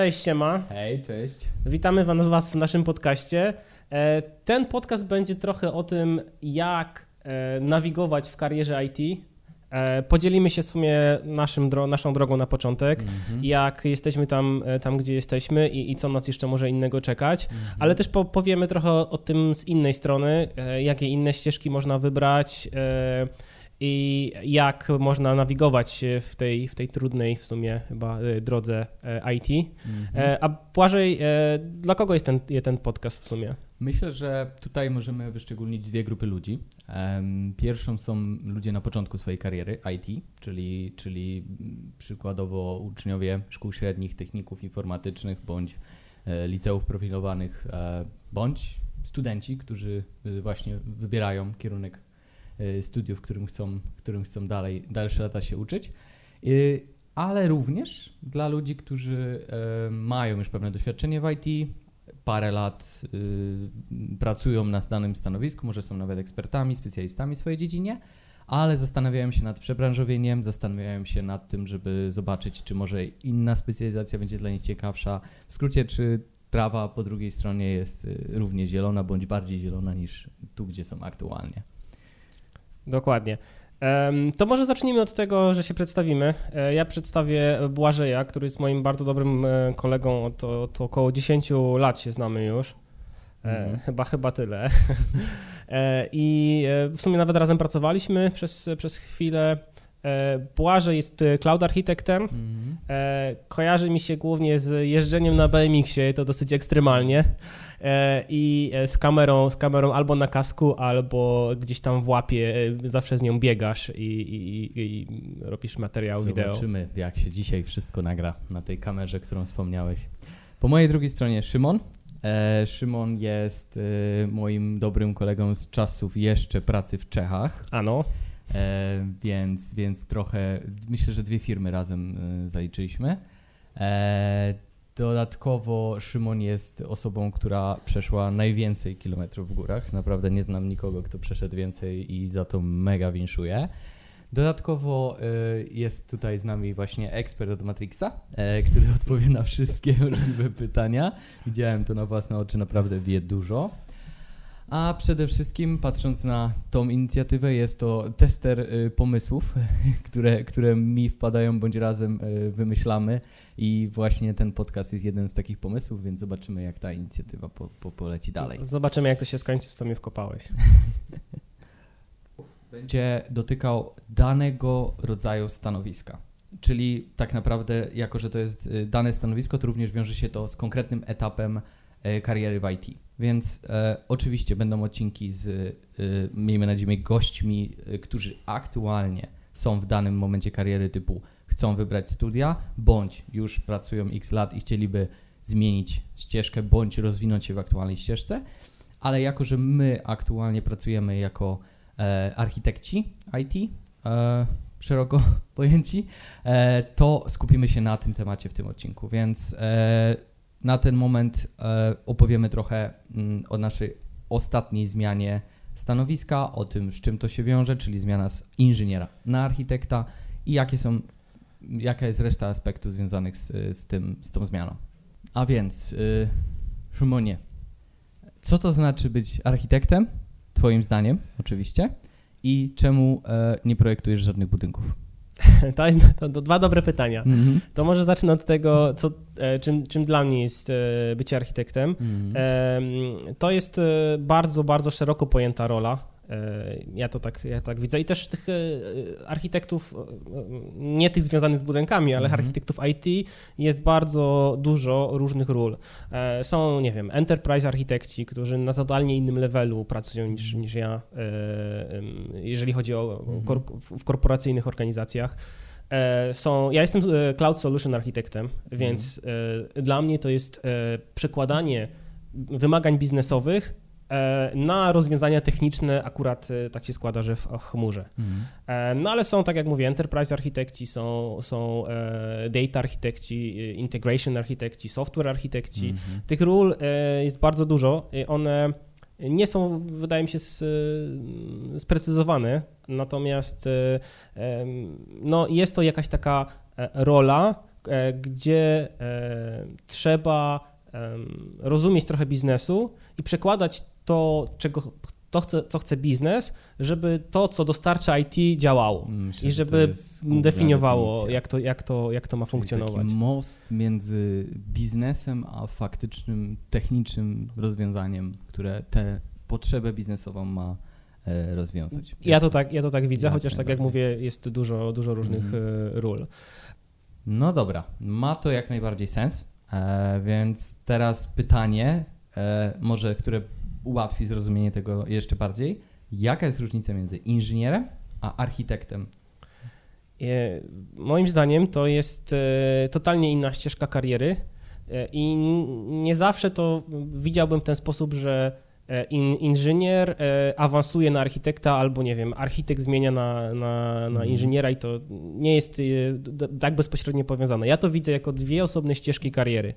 Cześć, siema. Hej, cześć. Witamy Was w naszym podcaście. E, ten podcast będzie trochę o tym, jak e, nawigować w karierze IT. E, podzielimy się w sumie naszym dro naszą drogą na początek, mhm. jak jesteśmy tam, tam gdzie jesteśmy i, i, co nas jeszcze może innego czekać, mhm. ale też po powiemy trochę o, tym z innej strony, jakie inne ścieżki można wybrać i jak można nawigować w tej, w tej trudnej w sumie chyba e, drodze e, IT. Mhm. E, a Błażej, dla kogo jest ten, ten podcast w sumie? Myślę, że tutaj możemy wyszczególnić dwie grupy ludzi. Pierwszą są ludzie na początku swojej kariery IT, czyli, czyli przykładowo uczniowie szkół średnich, techników informatycznych bądź liceów profilowanych, bądź studenci, którzy właśnie wybierają kierunek studiów, w którym chcą, którym chcą dalej, dalsze lata się uczyć, y, ale również dla ludzi, którzy y, mają już pewne doświadczenie w IT, parę lat pracują na danym stanowisku, może są nawet ekspertami, specjalistami w swojej dziedzinie, ale zastanawiają się nad przebranżowieniem, zastanawiają się nad tym, żeby zobaczyć, czy może inna specjalizacja będzie dla nich ciekawsza. W skrócie, czy trawa po drugiej stronie jest równie zielona, bądź bardziej zielona niż tu, gdzie są aktualnie. Dokładnie. To może zacznijmy od tego, że się przedstawimy. E, ja przedstawię Błażeja, który jest moim bardzo dobrym e, kolegą, od, od około 10 lat się znamy już. Mhm. Chyba, chyba tyle. I w sumie nawet razem pracowaliśmy przez, przez chwilę. Błażej jest cloud architektem. Mhm. Kojarzy mi się głównie z jeżdżeniem na BMX-ie, to dosyć ekstremalnie. E, i e, z kamerą, z kamerą albo na kasku, albo gdzieś tam w łapie, e, zawsze z nią biegasz i, i, i robisz materiał Zobaczymy, wideo. Zobaczymy, jak się dzisiaj wszystko nagra na tej kamerze, którą wspomniałeś. Po mojej drugiej stronie Szymon. E, Szymon jest e, moim dobrym kolegą z czasów jeszcze pracy w Czechach. Ano. E, więc, więc trochę, myślę, że dwie firmy razem zaliczyliśmy. Dodatkowo Szymon jest osobą, która przeszła najwięcej kilometrów w górach. Naprawdę nie znam nikogo, kto przeszedł więcej i za to mega winszuję. Dodatkowo y, jest tutaj z nami właśnie ekspert od Matrixa, y, który odpowie na wszystkie możliwe pytania. Widziałem to na własne oczy, naprawdę wie dużo. A przede wszystkim, patrząc na tą inicjatywę, jest to tester y, pomysłów, które, które mi wpadają bądź razem y, wymyślamy. I właśnie ten podcast jest jeden z takich pomysłów, więc zobaczymy, jak ta inicjatywa po, po, poleci dalej. Zobaczymy, jak to się skończy, w co mnie wkopałeś. Będzie dotykał danego rodzaju stanowiska. Czyli tak naprawdę, jako że to jest y, dane stanowisko, to również wiąże się to z konkretnym etapem kariery w IT. Więc e, oczywiście będą odcinki z, e, miejmy nadzieję, gośćmi, e, którzy aktualnie są w danym momencie kariery typu chcą wybrać studia, bądź już pracują x lat i chcieliby zmienić ścieżkę, bądź rozwinąć się w aktualnej ścieżce. Ale jako, że my aktualnie pracujemy jako e, architekci IT, e, szeroko pojęci, e, to skupimy się na tym temacie w tym odcinku. Więc na ten moment e, opowiemy trochę mm, o naszej ostatniej zmianie stanowiska, o tym, z czym to się wiąże, czyli zmiana z inżyniera na architekta i jakie są, jaka jest reszta aspektów związanych z, z, tym, z tą zmianą. A więc, y, Szymonie, co to znaczy być architektem, Twoim zdaniem oczywiście, i czemu e, nie projektujesz żadnych budynków? To, jest, to, to dwa dobre pytania. Mm -hmm. To może zacznę od tego, co, e, czym, czym dla mnie jest e, bycie architektem. Mm -hmm. To jest e, bardzo, bardzo szeroko pojęta rola. E, ja to tak, ja tak widzę. I też tych e, architektów, e, nie tych związanych z budynkami, ale mhm. architektów IT jest bardzo dużo różnych ról. Są, nie wiem, enterprise architekci, którzy na totalnie innym levelu pracują niż, mhm. niż ja, jeżeli chodzi o mhm. w korporacyjnych organizacjach. Są, ja jestem Cloud Solution Architektem, więc dla mnie to jest przekładanie wymagań biznesowych na rozwiązania techniczne akurat e, tak się składa, że w chmurze. Mhm. No ale są, tak jak mówię, enterprise architekci, są, są data architekci, integration architekci, software architekci. Mhm. Tych ról jest bardzo dużo. One nie są, wydaje mi się, sprecyzowane, natomiast no, jest to jakaś taka rola, gdzie trzeba rozumieć trochę biznesu i przekładać to, czego to chce, co chce biznes, żeby to, co dostarcza IT, działało mm, Myślę, i żeby definiowało, jak to, jak, to, jak to ma funkcjonować. Taki most między biznesem a faktycznym, technicznym rozwiązaniem, które tę potrzebę biznesową ma e, rozwiązać. Ja to tak, ja to tak widzę, chociaż tak jak mówię, jest dużo, dużo różnych mm. ról. No dobra, ma to jak najbardziej sens, e, więc teraz pytanie, e, może które ułatwi zrozumienie tego jeszcze bardziej. Jaka jest różnica między inżynierem a architektem? E, moim zdaniem to jest e, totalnie inna ścieżka kariery e, i nie zawsze to widziałbym w ten sposób, że in, inżynier awansuje na architekta albo nie wiem, architekt zmienia na, na, na mhm. inżyniera i to nie jest tak bezpośrednio powiązane. Ja to widzę jako dwie osobne ścieżki kariery.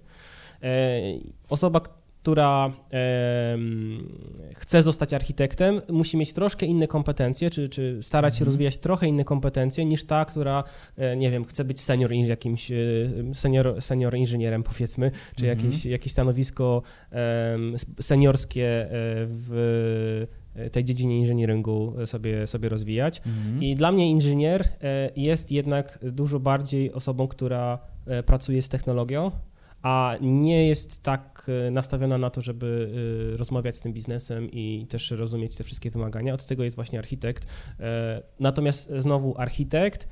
Osoba, która e, chce zostać architektem, musi mieć troszkę inne kompetencje, czy, czy starać się mhm. rozwijać trochę inne kompetencje niż ta, która, e, nie wiem, chce być senior jakimś e, senior, senior inżynierem, powiedzmy, czy mhm. jakieś, jakieś stanowisko e, seniorskie w tej dziedzinie inżynieringu sobie, sobie rozwijać. Mhm. I dla mnie inżynier e, jest jednak dużo bardziej osobą, która e, pracuje z technologią, a nie jest tak e, nastawiona na to, żeby e, rozmawiać z tym biznesem i też rozumieć te wszystkie wymagania. Od tego jest właśnie architekt. E, natomiast znowu architekt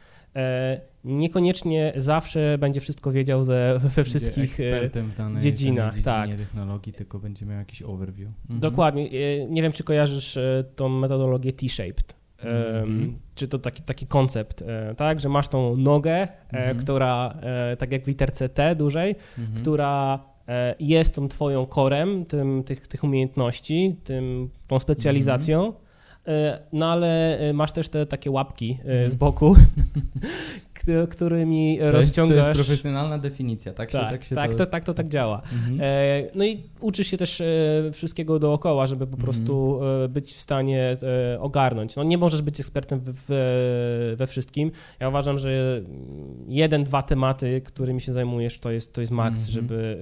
niekoniecznie zawsze będzie wszystko wiedział ze, we wszystkich w danej, dziedzinach. Danej tak. technologii, tylko będzie miał jakiś overview. Mhm. Dokładnie. Nie wiem, czy kojarzysz tą metodologię T-shaped. Mm-hmm. Czy to taki, taki koncept, e, tak, że masz tą nogę, mm-hmm. która, e, tak jak w literce T dużej, mm-hmm. która jest tą twoją korem, tym, tych, tych umiejętności, tym, tą specjalizacją, no ale masz też te takie łapki z boku, którymi to rozciągasz... To jest profesjonalna definicja, tak? Tak, się, tak, się tak, to... To, tak to tak działa. Mhm. E, no i uczysz się też e, wszystkiego dookoła, żeby po mhm. prostu e, być w stanie ogarnąć. No nie możesz być ekspertem w, w, we wszystkim. Ja uważam, że jeden, dwa tematy, którymi się zajmujesz, to jest, to jest maks, mhm. żeby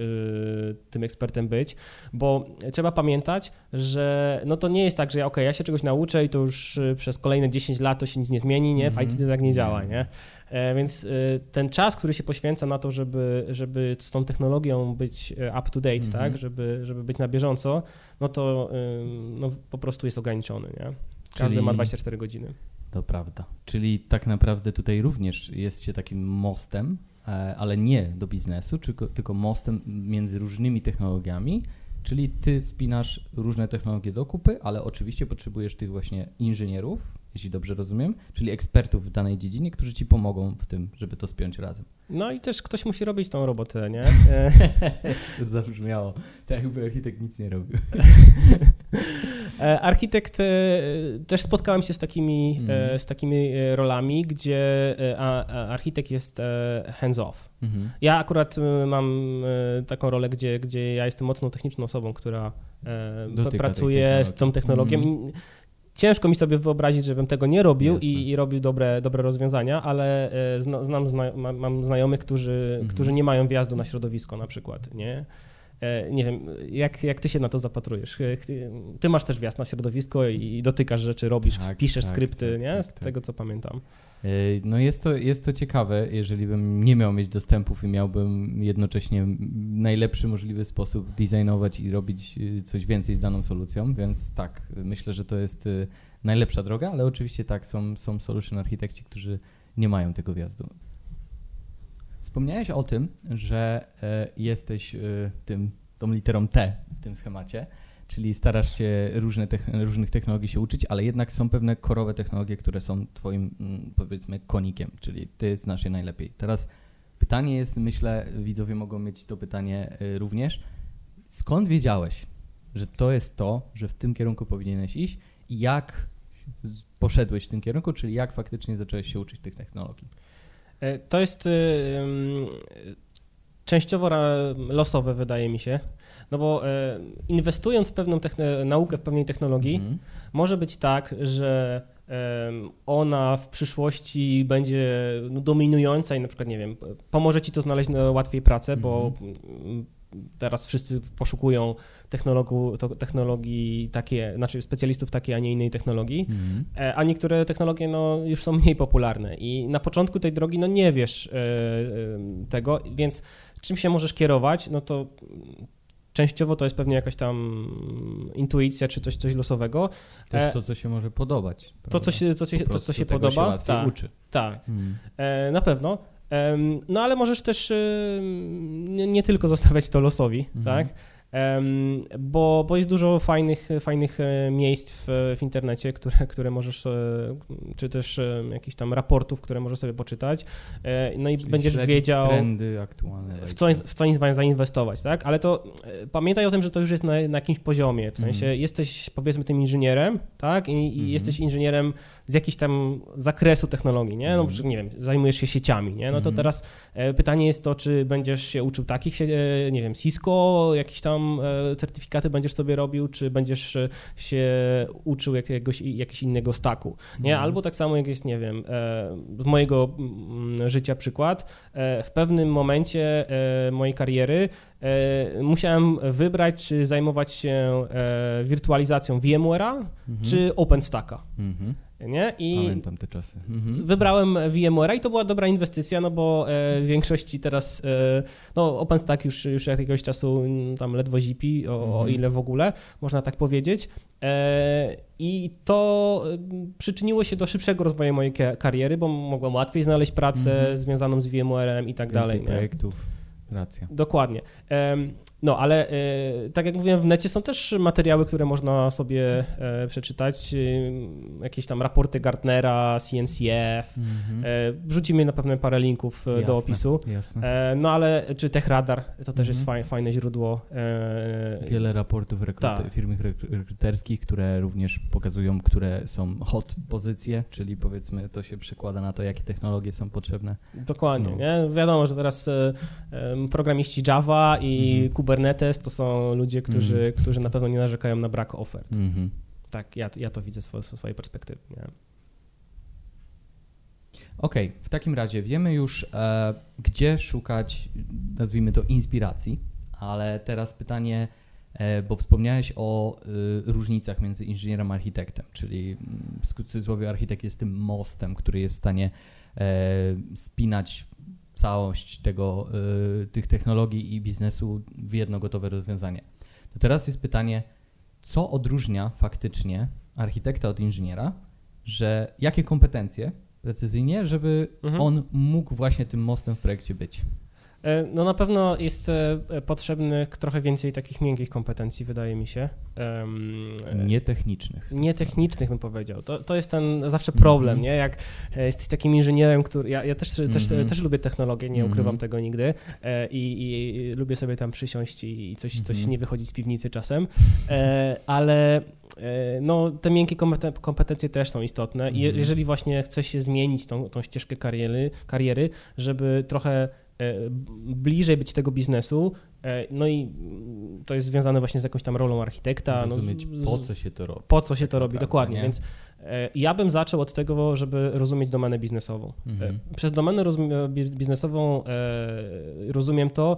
tym ekspertem być, bo trzeba pamiętać, że no to nie jest tak, że ok, ja się czegoś nauczę i to już przez kolejne 10 lat to się nic nie zmieni, nie? W IT to tak nie działa, nie? E, więc e, ten czas, który się poświęca na to, żeby, żeby z tą technologią być e, up to date, mm -hmm. tak, żeby, żeby być na bieżąco, no to no, po prostu jest ograniczony, nie? Każdy Czyli... ma 24 godziny. To prawda. Czyli tak naprawdę tutaj również jest się takim mostem, ale nie do biznesu, tylko mostem między różnymi technologiami, czyli ty spinasz różne technologie do kupy, ale oczywiście potrzebujesz tych właśnie inżynierów, jeśli dobrze rozumiem, czyli ekspertów w danej dziedzinie, którzy ci pomogą w tym, żeby to spiąć razem. No i też ktoś musi robić tą robotę, nie? to zabrzmiało, tak jakby architekt nic nie robił. E, architekt, e, też spotkałem się z takimi, mm. z takimi rolami, gdzie architekt jest hands-off. Mm -hmm. Ja akurat mam taką rolę, gdzie, gdzie ja jestem mocno techniczną osobą, która Dotyka pracuje z tą technologią. Mm ciężko mi sobie wyobrazić, żebym tego nie robił i, i, robił dobre, dobre rozwiązania, ale e, zna, znam, zna, mam znajomych, którzy, mhm. którzy nie mają wjazdu na środowisko na przykład, nie? E, nie wiem, jak, jak ty się na to zapatrujesz? E, ty masz też wjazd na środowisko i dotykasz rzeczy, robisz, tak, piszesz tak, skrypty, tak, nie? Tak, Z tak. tego, co pamiętam. No jest to, jest to ciekawe, jeżeli bym nie miał mieć dostępów i miałbym jednocześnie najlepszy możliwy sposób designować i robić y, coś więcej z daną solucją, więc tak, myślę, że to jest y, najlepsza droga, ale oczywiście tak, są, są solution architekci, którzy nie mają tego wjazdu. Wspomniałeś o tym, że e, jesteś tym, tą literą T w tym schemacie czyli starasz się różne różnych technologii się uczyć, ale jednak są pewne korowe technologie, które są twoim, mm, powiedzmy, konikiem, czyli ty znasz je najlepiej. Teraz pytanie jest, myślę, widzowie mogą mieć to pytanie y, również, skąd wiedziałeś, że to jest to, że w tym kierunku powinieneś iść i jak poszedłeś w tym kierunku, czyli jak faktycznie zacząłeś się uczyć tych technologii? E, to jest częściowo losowe, wydaje mi się. No bo e, inwestując w pewną naukę, w pewnej technologii, mhm. może być tak, że ona w przyszłości będzie no, dominująca i na przykład, nie wiem, pomoże ci to znaleźć łatwiej pracę, bo mhm. teraz wszyscy poszukują technologii takie, znaczy specjalistów takiej, a nie innej technologii, mhm. E, a niektóre technologie no, już są mniej popularne i na początku tej drogi no nie wiesz e, tego, więc czym się możesz kierować, no to częściowo to jest pewnie jakaś tam intuicja czy coś, coś losowego. Też e, to, co się może podobać. To, co się, co się, to, co się podoba. Się tak, uczy. Tak, hmm. e, na pewno. E, no ale możesz też nie, nie, tylko zostawiać to losowi, hmm. tak? Bo, bo jest dużo fajnych, fajnych e, miejsc w, w internecie, które, które możesz, e, czy też e, jakichś tam raportów, które możesz sobie poczytać, no i Czyli będziesz wiedział, trendy aktualne. W co, w co zainwestować, tak? Ale to pamiętaj o tym, że to już jest na, na jakimś poziomie, w sensie mm. jesteś powiedzmy tym inżynierem, tak? I, i mm. jesteś inżynierem z jakiegoś tam zakresu technologii, nie? No, mm. nie wiem, zajmujesz się sieciami, nie? No to mm. teraz pytanie jest to, czy będziesz się uczył takich, nie wiem, Cisco, jakiś tam E, certyfikaty będziesz sobie robił, czy będziesz e, się uczył jakiegoś, jakiegoś innego staku, nie? Mhm. Albo tak samo jak jest, nie wiem, e, z mojego mm, życia przykład, w pewnym momencie mojej kariery musiałem wybrać, czy zajmować się wirtualizacją VMware'a, mhm. czy OpenStacka. Mhm nie? I Pamiętam te czasy. Mhm. Wybrałem VMware i to była dobra inwestycja, no bo e, w większości teraz, e, no OpenStack już, już jakiegoś czasu mm, tam ledwo zipi, o, mhm. o ile w ogóle, można tak powiedzieć. E, I to przyczyniło się do szybszego rozwoju mojej kariery, bo mogłem łatwiej znaleźć pracę mhm. związaną z VMware-em i tak Więcej dalej. projektów. Racja. Dokładnie. No, ale e, tak jak mówiłem, w necie są też materiały, które można sobie e, przeczytać. E, jakieś tam raporty Gartnera, CNCF. Mm-hmm. Wrzucimy na pewno parę linków jasne, do opisu. Jasne. No, ale czy TechRadar to też mm-hmm. jest mhm. fajne źródło. Wiele raportów rekrut- tak. firm rekruterskich, które również pokazują, które są hot pozycje, czyli powiedzmy to się przekłada na to, jakie technologie są potrzebne. Dokładnie. No. Nie? Wiadomo, że teraz programiści Java i mm-hmm. Kubernetes to są ludzie, którzy, mm. którzy na pewno nie narzekają na brak ofert. Mm -hmm. Tak, ja, ja to widzę z swojej perspektywy. Okej, okay, w takim razie wiemy już, e, gdzie szukać, nazwijmy to, inspiracji, ale teraz pytanie, e, bo wspomniałeś o e, różnicach między inżynierem a architektem, czyli mm, w cudzysłowie architekt jest tym mostem, który jest w stanie e, spinać całość tego, y, tych technologii i biznesu w jedno gotowe rozwiązanie. To teraz jest pytanie, co odróżnia faktycznie architekta od inżyniera, że jakie kompetencje precyzyjnie, żeby mhm. on mógł właśnie tym mostem w projekcie być? E, no na pewno jest e, potrzebnych trochę więcej takich miękkich kompetencji, wydaje mi się. Nietechnicznych. Nietechnicznych bym powiedział. To, to jest ten zawsze problem, mm -hmm. nie? Jak e, jesteś takim inżynierem, który... Ja, ja też, mm -hmm. też, mhm. też lubię technologię, nie ukrywam mm -hmm. tego nigdy i, i, lubię sobie tam przysiąść i coś, coś mhm. nie wychodzić z piwnicy czasem, ale no, te miękkie kompetencje też są istotne i jeżeli właśnie chce się zmienić tą, tą ścieżkę kariery, kariery, żeby trochę bliżej być tego biznesu, e, no i to jest związane właśnie z jakąś tam rolą architekta. Rozumieć, no, po co się to robi. Po co się to robi, dokładnie. Nie? Więc e, ja bym zaczął od tego, żeby rozumieć domenę biznesową. Mhm. Przez domenę biznesową rozumiem to,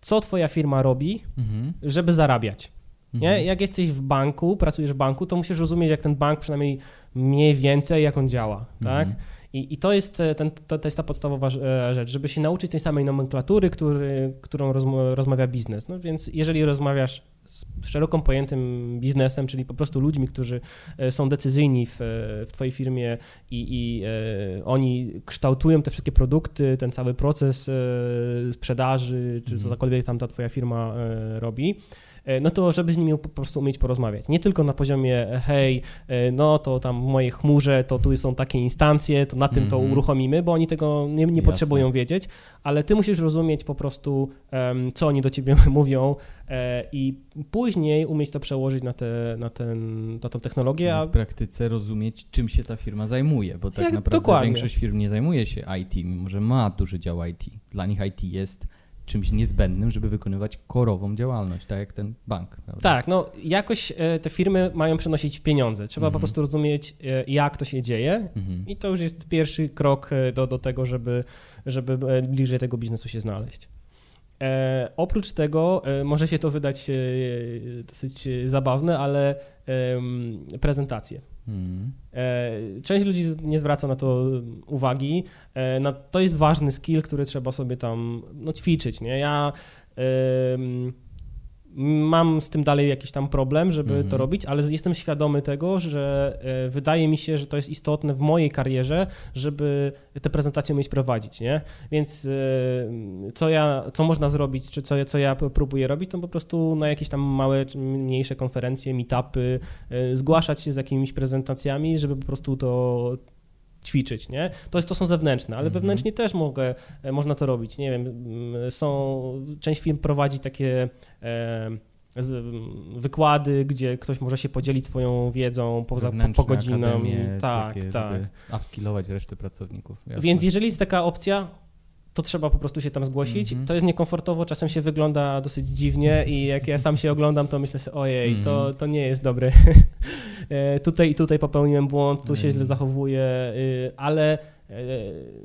co twoja firma robi, mhm. żeby zarabiać. Nie? Mhm. Jak jesteś w banku, pracujesz w banku, to musisz rozumieć, jak ten bank przynajmniej mniej więcej, jak on działa, tak? I, i to, jest e, ten, to, to, jest ta podstawowa e, rzecz, żeby się nauczyć tej samej nomenklatury, który, którą rozmawia biznes. No więc jeżeli rozmawiasz z szeroko pojętym biznesem, czyli po prostu ludźmi, którzy e, są decyzyjni w, w Twojej firmie i, i oni kształtują te wszystkie produkty, ten cały proces sprzedaży, czy mhm. cokolwiek tam ta Twoja firma robi, no to żeby z nimi po prostu umieć porozmawiać. Nie tylko na poziomie, e, hej, e, no to tam w mojej chmurze to tu są takie instancje, to na tym mm -hmm. to mhm. uruchomimy, bo oni tego nie, nie potrzebują wiedzieć, ale ty musisz rozumieć po prostu, co oni do ciebie mówią e, i później umieć to przełożyć na, te, na, ten, na tę technologię. Czyli w praktyce rozumieć, czym się ta firma zajmuje, bo tak Jak, naprawdę dokładnie. większość firm nie zajmuje się IT, mimo że ma duży dział IT. Dla nich IT jest czymś niezbędnym, żeby wykonywać korową działalność, tak jak ten bank. Prawda? Tak, no jakoś e, te firmy mają przenosić pieniądze. Trzeba mhm. po prostu rozumieć, e, jak to się dzieje mhm. i to już jest pierwszy krok e, do, do tego, żeby, żeby bliżej tego biznesu się znaleźć. E, oprócz tego e, może się to wydać e, dosyć zabawne, ale prezentacje. Hmm. Część ludzi nie zwraca na to uwagi. No, to jest ważny skill, który trzeba sobie tam no, ćwiczyć. Nie? Ja Mam z tym dalej jakiś tam problem, żeby mm -hmm. to mhm. robić, ale jestem świadomy tego, że e, wydaje mi się, że to jest istotne w mojej karierze, żeby te prezentacje umieć prowadzić, nie? Więc e, co ja, co można zrobić, czy co, co ja próbuję robić, to po prostu na jakieś tam małe, mniejsze konferencje, meetupy, e, zgłaszać się z jakimiś prezentacjami, żeby po prostu to ćwiczyć, nie? To, jest, to są zewnętrzne, ale mhm. wewnętrznie też mogę, e, można to robić. Nie wiem, są, część firm prowadzi takie e, z, wykłady, gdzie ktoś może się podzielić swoją wiedzą poza po, po godzinę. Tak, takie, tak. upskillować resztę pracowników. Jasne. Więc jeżeli jest taka opcja, to trzeba po prostu się tam zgłosić. Mm -hmm. To jest niekomfortowo, czasem się wygląda dosyć dziwnie i jak ja sam się oglądam, to myślę sobie, ojej, mm -hmm. to, mhm. to nie jest dobre. E, tutaj i tutaj popełniłem błąd, tu się źle mhm. zachowuję, y, ale e,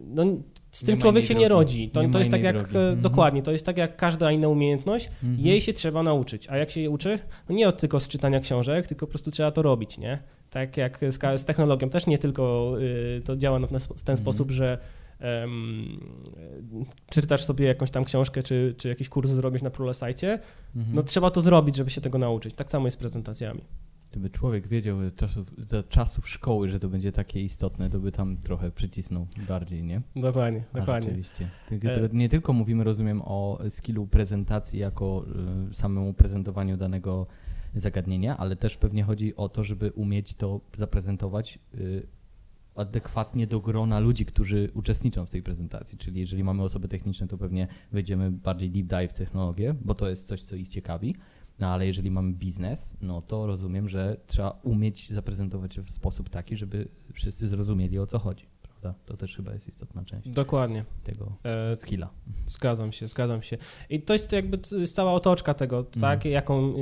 no, z tym człowiek się nie rodzi. To, nie to jest tak jak, drogi. E, dokładnie, to jest tak jak każda inna umiejętność, mm jej się trzeba nauczyć. A jak się je uczy? No nie od tylko z czytania książek, tylko po prostu trzeba to robić, nie? Tak jak z, z technologią też nie tylko y, to działa w ten mhm. sposób, że um, przeczytasz sobie jakąś tam książkę, czy, czy jakiś kurs zrobisz na ProLesajcie, mhm. no trzeba to zrobić, żeby się tego nauczyć. Tak samo jest z prezentacjami. Gdyby człowiek wiedział czasów, za czasów szkoły, że to będzie takie istotne, to by tam trochę przycisnął bardziej, nie? Dokładnie, A, dokładnie. Oczywiście. E- nie tylko mówimy, rozumiem, o skillu prezentacji jako y, samemu prezentowaniu danego zagadnienia, ale też pewnie chodzi o to, żeby umieć to zaprezentować y, adekwatnie do grona ludzi, którzy uczestniczą w tej prezentacji. Czyli jeżeli mamy osoby techniczne, to pewnie wejdziemy bardziej deep dive w technologię, bo to jest coś, co ich ciekawi. No ale jeżeli mamy biznes, no to rozumiem, że trzeba umieć zaprezentować w sposób taki, żeby wszyscy zrozumieli o co chodzi prawda? To też chyba jest istotna część. Dokładnie. Tego e, skilla. Zgadzam się, zgadzam się. I to jest jakby cała otoczka tego, mhm. tak? Jaką, e,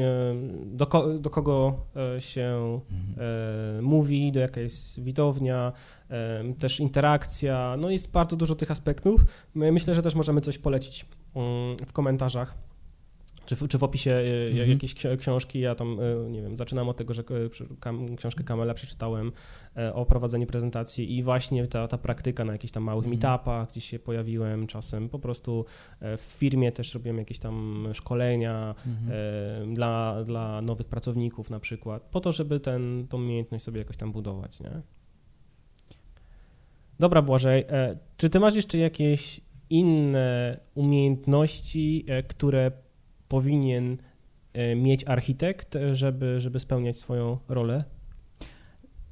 do, ko, do kogo e, się mhm. e, mówi, do jaka jest widownia, też interakcja. No jest bardzo dużo tych aspektów. Myślę, że też możemy coś polecić mm, w komentarzach czy w, czy w opisie mm jakiejś książki. Ja tam, e, nie wiem, zaczynam od tego, że książkę Kamela przeczytałem e, o prowadzeniu prezentacji i właśnie ta, ta praktyka na jakichś tam małych mm meetupach, gdzie się pojawiłem czasem, po prostu w firmie też robiłem jakieś tam szkolenia mm dla, dla nowych pracowników na przykład, po to, żeby ten, tą umiejętność sobie jakoś tam budować, nie? Dobra, Błażej, czy ty masz jeszcze jakieś inne umiejętności, które powinien e, mieć architekt, żeby, żeby spełniać swoją rolę?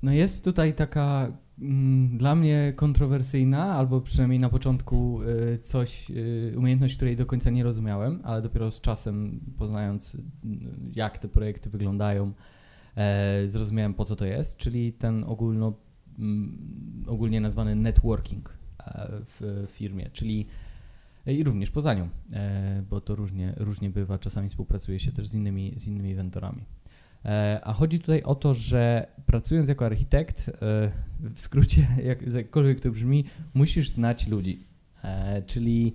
No jest tutaj taka mm, dla mnie kontrowersyjna, albo przynajmniej na początku y, coś, y, umiejętność, której do końca nie rozumiałem, ale dopiero z czasem poznając jak te projekty wyglądają, zrozumiałem po co to jest, czyli ten ogólno, mm, ogólnie nazwany networking w firmie, czyli i również poza nią, e, bo to różnie, różnie bywa, czasami współpracuje się też z innymi, z innymi vendorami. E, a chodzi tutaj o to, że pracując jako architekt, e, w skrócie, jak, jakkolwiek to brzmi, musisz znać ludzi. Czyli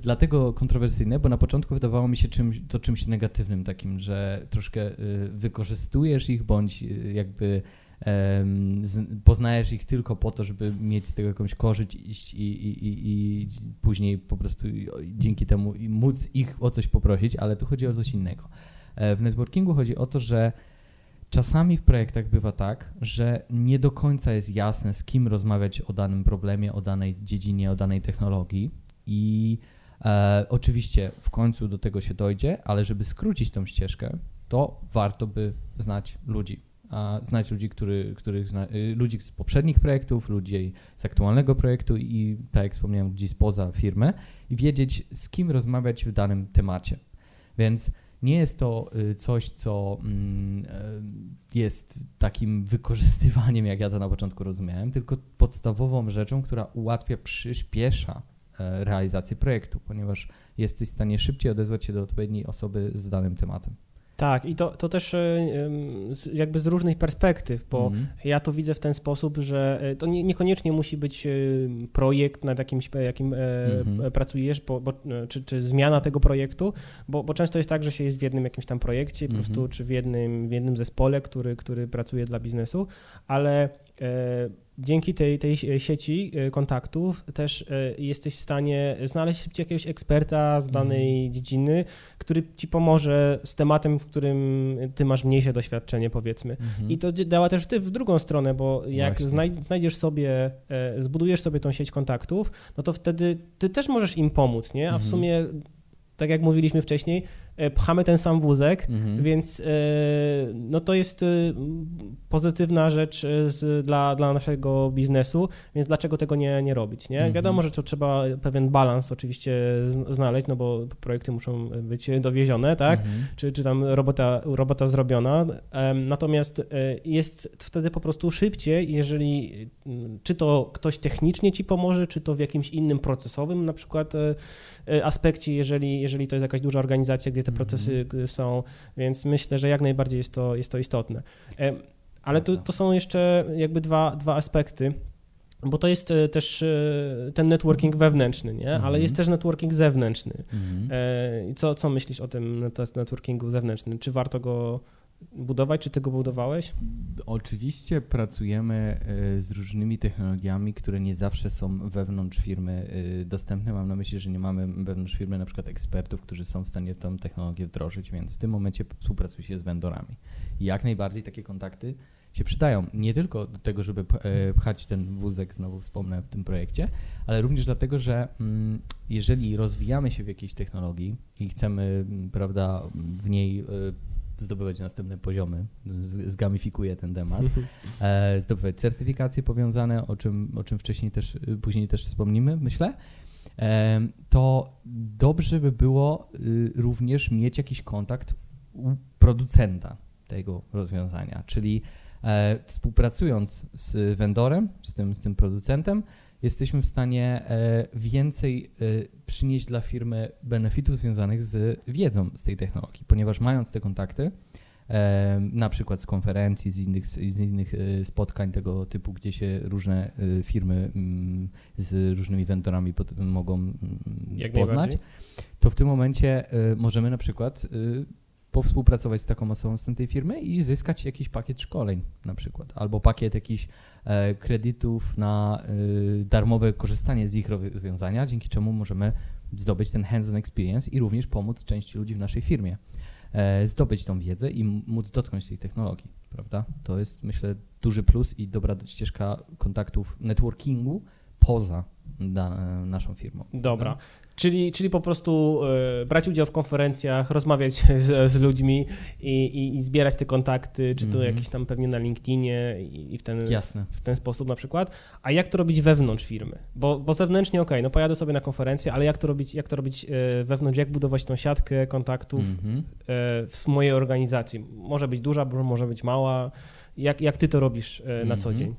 dlatego kontrowersyjne, bo na początku wydawało mi się czymś, to czymś negatywnym, takim, że troszkę wykorzystujesz ich, bądź jakby poznajesz ich tylko po to, żeby mieć z tego jakąś korzyść i, i, i, i później po prostu dzięki temu móc ich o coś poprosić, ale tu chodzi o coś innego. E, w networkingu chodzi o to, że czasami w projektach bywa tak, że nie do końca jest jasne, z kim rozmawiać o danym problemie, o danej dziedzinie, o danej technologii i e, oczywiście w końcu do tego się dojdzie, ale żeby skrócić tą ścieżkę, to warto by znać ludzi a znać ludzi, który, których zna, y, ludzi z poprzednich projektów, ludzi z aktualnego projektu i, tak jak wspomniałem, ludzi spoza firmy i wiedzieć, z kim rozmawiać w danym temacie. Więc nie jest to y, coś, co mm, y, jest takim wykorzystywaniem, jak ja to na początku rozumiałem, tylko podstawową rzeczą, która ułatwia, przyspiesza e, realizację projektu, ponieważ jesteś w stanie szybciej odezwać się do odpowiedniej osoby z danym tematem. Tak, i to, to też e, jakby z różnych perspektyw, bo mm. ja to widzę w ten sposób, że e, to nie, niekoniecznie musi być e, projekt, nad jakimś, jakim mm -hmm. pracujesz, bo, bo, czy, czy zmiana tego projektu, bo, bo często jest tak, że się jest w jednym jakimś tam projekcie, mm -hmm. po prostu, mhm. czy w jednym, w jednym zespole, który, który pracuje dla biznesu, ale dzięki tej, tej sieci e, kontaktów też e, jesteś w stanie znaleźć szybciej jakiegoś eksperta z danej mm. dziedziny, który ci pomoże z tematem, w którym ty masz mniejsze doświadczenie, powiedzmy. Mm -hmm. I to działa też ty w drugą stronę, bo jak znajdziesz sobie, e, zbudujesz sobie tą sieć kontaktów, no to wtedy ty też możesz im pomóc, nie? A w -hmm. sumie tak jak mówiliśmy wcześniej, E, pchamy ten sam wózek, mhm. więc e, no to jest e, pozytywna rzecz z, dla, dla naszego biznesu, więc dlaczego tego nie, nie robić, nie? Mhm. Wiadomo, że to trzeba pewien balans oczywiście znaleźć, no bo projekty muszą być dowiezione, tak? Mhm. Czy, czy tam robota, robota zrobiona, natomiast jest wtedy po prostu szybciej, jeżeli czy to ktoś technicznie ci pomoże, czy to w jakimś innym procesowym na przykład aspekcie, jeżeli, jeżeli to jest jakaś duża organizacja, gdzie te procesy mhm. są, więc myślę, że jak najbardziej jest to, jest to istotne. Ale to, to są jeszcze jakby dwa, dwa aspekty bo to jest e, też e, ten networking wewnętrzny, nie? ale jest mhm. też networking zewnętrzny. Mhm. E, co, co myślisz o tym networkingu zewnętrznym? Czy warto go budować? Czy ty go budowałeś? Oczywiście pracujemy e, z różnymi technologiami, które nie zawsze są wewnątrz firmy e, dostępne. Mam na myśli, że nie mamy wewnątrz firmy na przykład ekspertów, którzy są w stanie tę technologię wdrożyć, więc w tym momencie współpracuje się z vendorami. Jak najbardziej takie kontakty się przydają. Nie tylko do tego, żeby e, pchać ten wózek, znowu wspomnę, w tym projekcie, ale również dlatego, że mm, jeżeli rozwijamy się w jakiejś technologii i chcemy, prawda, w niej zdobywać następne poziomy, zgamifikuję ten temat, e, zdobywać certyfikacje powiązane, o czym, o czym wcześniej też, później też wspomnimy, myślę, e, to dobrze by było y, również mieć jakiś kontakt u producenta tego rozwiązania, czyli e, współpracując z vendorem, z tym, z tym producentem, jesteśmy w stanie e, więcej e, przynieść dla firmy benefitów związanych z wiedzą z tej technologii, ponieważ mając te kontakty, e, na przykład z konferencji, z innych, z innych spotkań tego typu, gdzie się różne firmy mm, z różnymi vendorami mogą mm, poznać, to w tym momencie możemy na przykład powspółpracować z taką osobą z tej firmy i zyskać jakiś pakiet szkoleń na przykład, albo pakiet jakichś e, kredytów na e, darmowe korzystanie z ich rozwiązania, dzięki czemu możemy zdobyć ten hands-on experience i również pomóc części ludzi w naszej firmie e, zdobyć tą wiedzę i móc dotknąć tej technologii, prawda? To jest myślę duży plus i dobra ścieżka kontaktów networkingu poza da, naszą firmą. Dobra. Prawda? Czyli, czyli po prostu y, brać udział w konferencjach, rozmawiać z, z ludźmi i, i, i, zbierać te kontakty, czy to mm -hmm. jakieś tam pewnie na LinkedInie i, i w, ten, w, w, ten sposób na przykład. A jak to robić wewnątrz firmy? Bo, bo zewnętrznie ok, no pojadę sobie na konferencję, ale jak to robić, jak to robić y, wewnątrz, jak budować tą siatkę kontaktów mm -hmm. y, w mojej organizacji? Może być duża, może być mała. Jak, jak ty to robisz na co mm -hmm. dzień?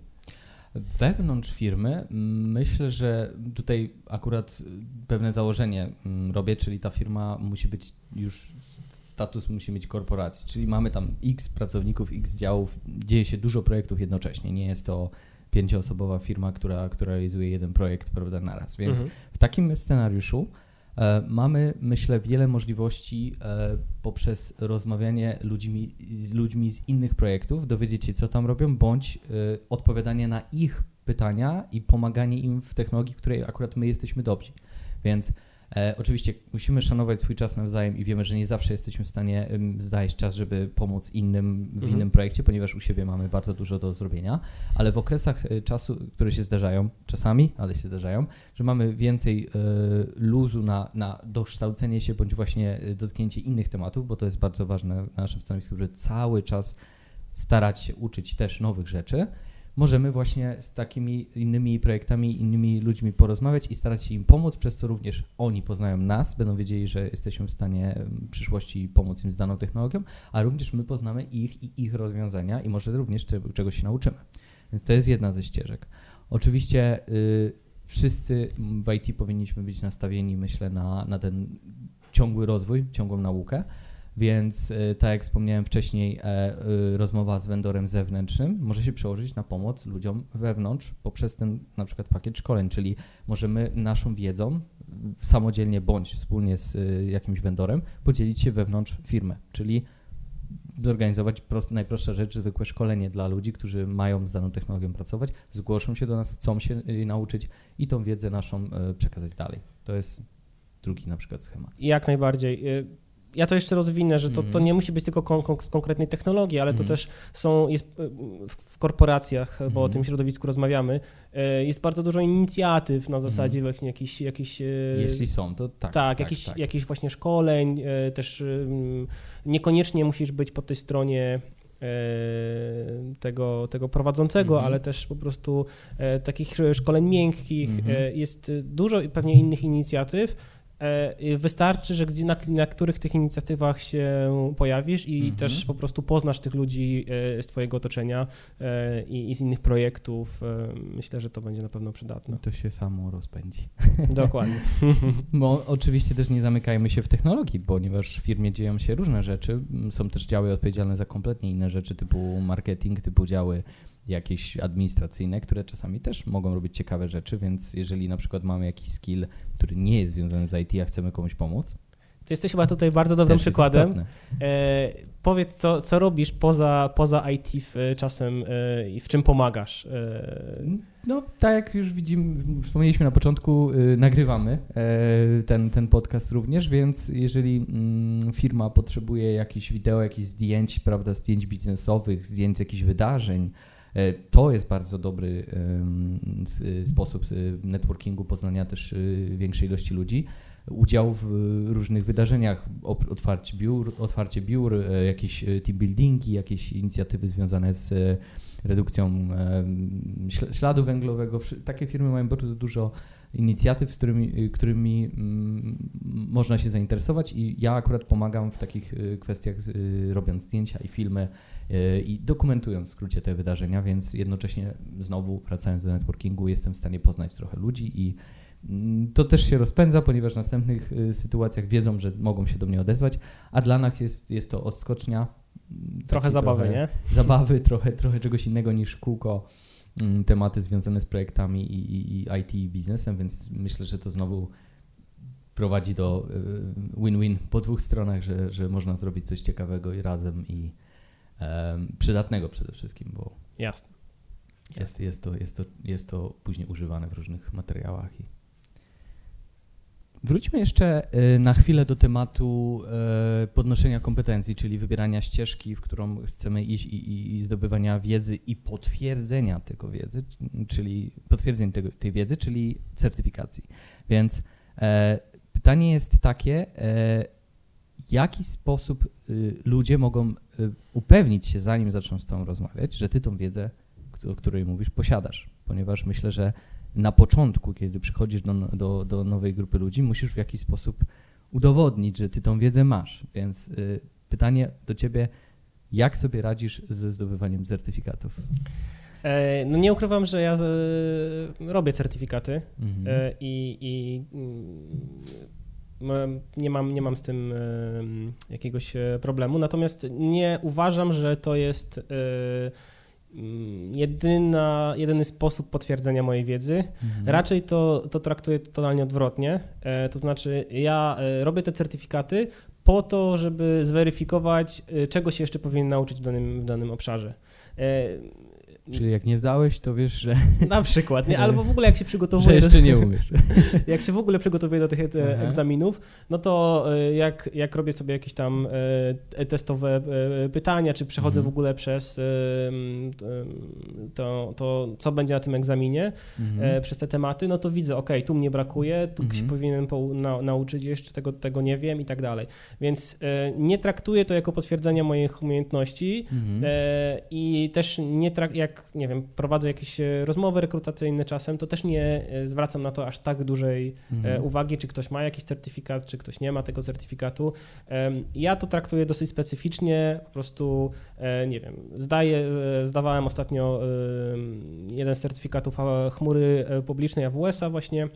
Wewnątrz firmy myślę, że tutaj akurat pewne założenie mm, robię, czyli ta firma musi być już status musi mieć korporacji, czyli mamy tam x pracowników, x działów, dzieje się dużo projektów jednocześnie. Nie jest to pięcioosobowa firma, która, która realizuje jeden projekt prawda, naraz. Więc mhm. w takim scenariuszu mamy, myślę, wiele możliwości e, poprzez rozmawianie ludźmi, z ludźmi z innych projektów, dowiedzieć się, co tam robią, bądź e, odpowiadanie na ich pytania i pomaganie im w technologii, w której akurat my jesteśmy dobrzy. Więc E, oczywiście musimy szanować swój czas nawzajem i wiemy, że nie zawsze jesteśmy w stanie um, znaleźć czas, żeby pomóc innym w mhm. innym projekcie, ponieważ u siebie mamy bardzo dużo do zrobienia, ale w okresach e, czasu, które się zdarzają, czasami, ale się zdarzają, że mamy więcej e, luzu na, na dokształcenie się bądź właśnie e, dotknięcie innych tematów, bo to jest bardzo ważne na naszym stanowisku, że cały czas starać się uczyć też nowych rzeczy możemy właśnie z takimi innymi projektami, innymi ludźmi porozmawiać i starać się im pomóc, przez co również oni poznają nas, będą wiedzieli, że jesteśmy w stanie w przyszłości pomóc im z daną technologią, a również my poznamy ich i ich rozwiązania i może również czegoś się nauczymy. Więc to jest jedna ze ścieżek. Oczywiście y, wszyscy w IT powinniśmy być nastawieni, myślę, na, na ten ciągły rozwój, ciągłą naukę. Więc y, tak jak wspomniałem wcześniej, e, y, rozmowa z vendorem zewnętrznym może się przełożyć na pomoc ludziom wewnątrz poprzez ten na przykład pakiet szkoleń, czyli możemy naszą wiedzą samodzielnie bądź wspólnie z y, jakimś vendorem podzielić się wewnątrz firmy, czyli zorganizować prost, najprostsza rzecz, zwykłe szkolenie dla ludzi, którzy mają z daną technologią pracować, zgłoszą się do nas, chcą się nauczyć i tą wiedzę naszą przekazać dalej. To jest drugi na przykład schemat. Jak najbardziej ja to jeszcze rozwinę, że to, to mhm. nie musi być tylko kon, kon, z konkretnej technologii, ale to mhm. też są, jest e, w korporacjach, bo o mhm. tym środowisku rozmawiamy, e, jest bardzo dużo inicjatyw na zasadzie właśnie jakichś... jakichś e, Jeśli są, to tak. Tak, tak, jakichś, tak. jakichś właśnie szkoleń, też niekoniecznie musisz być po tej stronie tego, tego prowadzącego, ale też po prostu takich szkoleń miękkich. Jest dużo pewnie innych inicjatyw, wystarczy, że gdzie, na, na których tych inicjatywach się pojawisz i mhm. też po prostu poznasz tych ludzi e, z Twojego otoczenia e, i, i, z innych projektów. Myślę, że to będzie na pewno przydatne. To się samo rozpędzi. Dokładnie. Bo oczywiście też nie zamykajmy się w technologii, ponieważ w firmie dzieją się różne rzeczy. Są też działy odpowiedzialne za kompletnie inne rzeczy, typu marketing, typu działy jakieś administracyjne, które czasami też mogą robić ciekawe rzeczy, więc jeżeli na przykład mamy jakiś skill, który nie jest związany z IT, a chcemy komuś pomóc, to jesteś chyba tutaj bardzo dobrym przykładem. E, powiedz, co, co robisz poza, poza IT w, czasem e, i w czym pomagasz? E... No, tak jak już widzimy, wspomnieliśmy na początku, y, nagrywamy e, ten, ten podcast również, więc jeżeli mm, firma potrzebuje jakichś wideo, jakichś zdjęć, prawda, zdjęć biznesowych, zdjęć jakichś wydarzeń, E, to jest bardzo dobry sposób e, networkingu, poznania też e, większej ilości ludzi. Udział w różnych wydarzeniach, otwarcie biur, otwarcie biur jakieś team buildingi, jakieś inicjatywy związane z redukcją śladu węglowego. Takie firmy mają bardzo dużo inicjatyw, z którymi, którymi mm, można się zainteresować i ja akurat pomagam w takich kwestiach, robiąc zdjęcia i filmy E, i dokumentując w skrócie te wydarzenia, więc jednocześnie znowu wracając do networkingu jestem w stanie poznać trochę ludzi i mm, to też się rozpędza, ponieważ w następnych e, sytuacjach wiedzą, że mogą się do mnie odezwać, a dla nas jest, jest to odskocznia. Mm, trochę zabawy, trochę nie? Zabawy, trochę, trochę czegoś innego niż kółko mm, tematy związane z projektami i, i, i IT i biznesem, więc myślę, że to znowu prowadzi do e, win-win po dwóch stronach, że, że można zrobić coś ciekawego i razem i, przydatnego przede wszystkim, bo Jasne. Jest, jest, to, jest, to, jest to później używane w różnych materiałach. I... Wróćmy jeszcze y, na chwilę do tematu y, podnoszenia kompetencji, czyli wybierania ścieżki, w którą chcemy iść i, i zdobywania wiedzy i potwierdzenia tego wiedzy, czyli potwierdzeń tego, tej wiedzy, czyli certyfikacji. Więc e, pytanie jest takie, e, jaki sposób y, ludzie mogą y, upewnić się, zanim zaczną z Tobą rozmawiać, że Ty tą wiedzę, o której mówisz, posiadasz. Ponieważ myślę, że na początku, kiedy przychodzisz do, do, do nowej grupy ludzi, musisz w jakiś sposób udowodnić, że Ty tą wiedzę masz. Więc y, pytanie do Ciebie, jak sobie radzisz ze zdobywaniem certyfikatów? E, no nie ukrywam, że ja z, robię certyfikaty mhm. e, i, i nie mam, nie mam z tym jakiegoś e, problemu. Natomiast nie uważam, że to jest e, mm, jedyna, jedyny sposób potwierdzenia mojej wiedzy. Mhm. Raczej to, to traktuję totalnie odwrotnie. E, to znaczy, ja robię te certyfikaty po to, żeby zweryfikować, czego się jeszcze powinien nauczyć w danym, w danym obszarze. Czyli jak nie zdałeś, to wiesz, że... Na przykład, nie? albo w ogóle jak się przygotowuje... Że jeszcze nie umiesz. jak się w ogóle przygotowuję do tych egzaminów, no to e, jak, jak robię sobie jakieś tam e, testowe e, pytania, czy przechodzę mhm. w ogóle przez to, to, co będzie na tym egzaminie, mhm. przez te tematy, no to widzę, ok, tu mnie brakuje, tu mhm. się powinienem na, nauczyć jeszcze, tego, tego nie wiem i tak dalej. Więc nie traktuję to jako potwierdzenie moich umiejętności mhm. i też nie trak jak jak, nie wiem, prowadzę jakieś rozmowy rekrutacyjne czasem, to też nie zwracam na to aż tak dużej mhm. uwagi, czy ktoś ma jakiś certyfikat, czy ktoś nie ma tego certyfikatu. Ja to traktuję dosyć specyficznie, po prostu, nie wiem, zdaję, zdawałem ostatnio jeden z certyfikatów chmury publicznej AWS-a właśnie,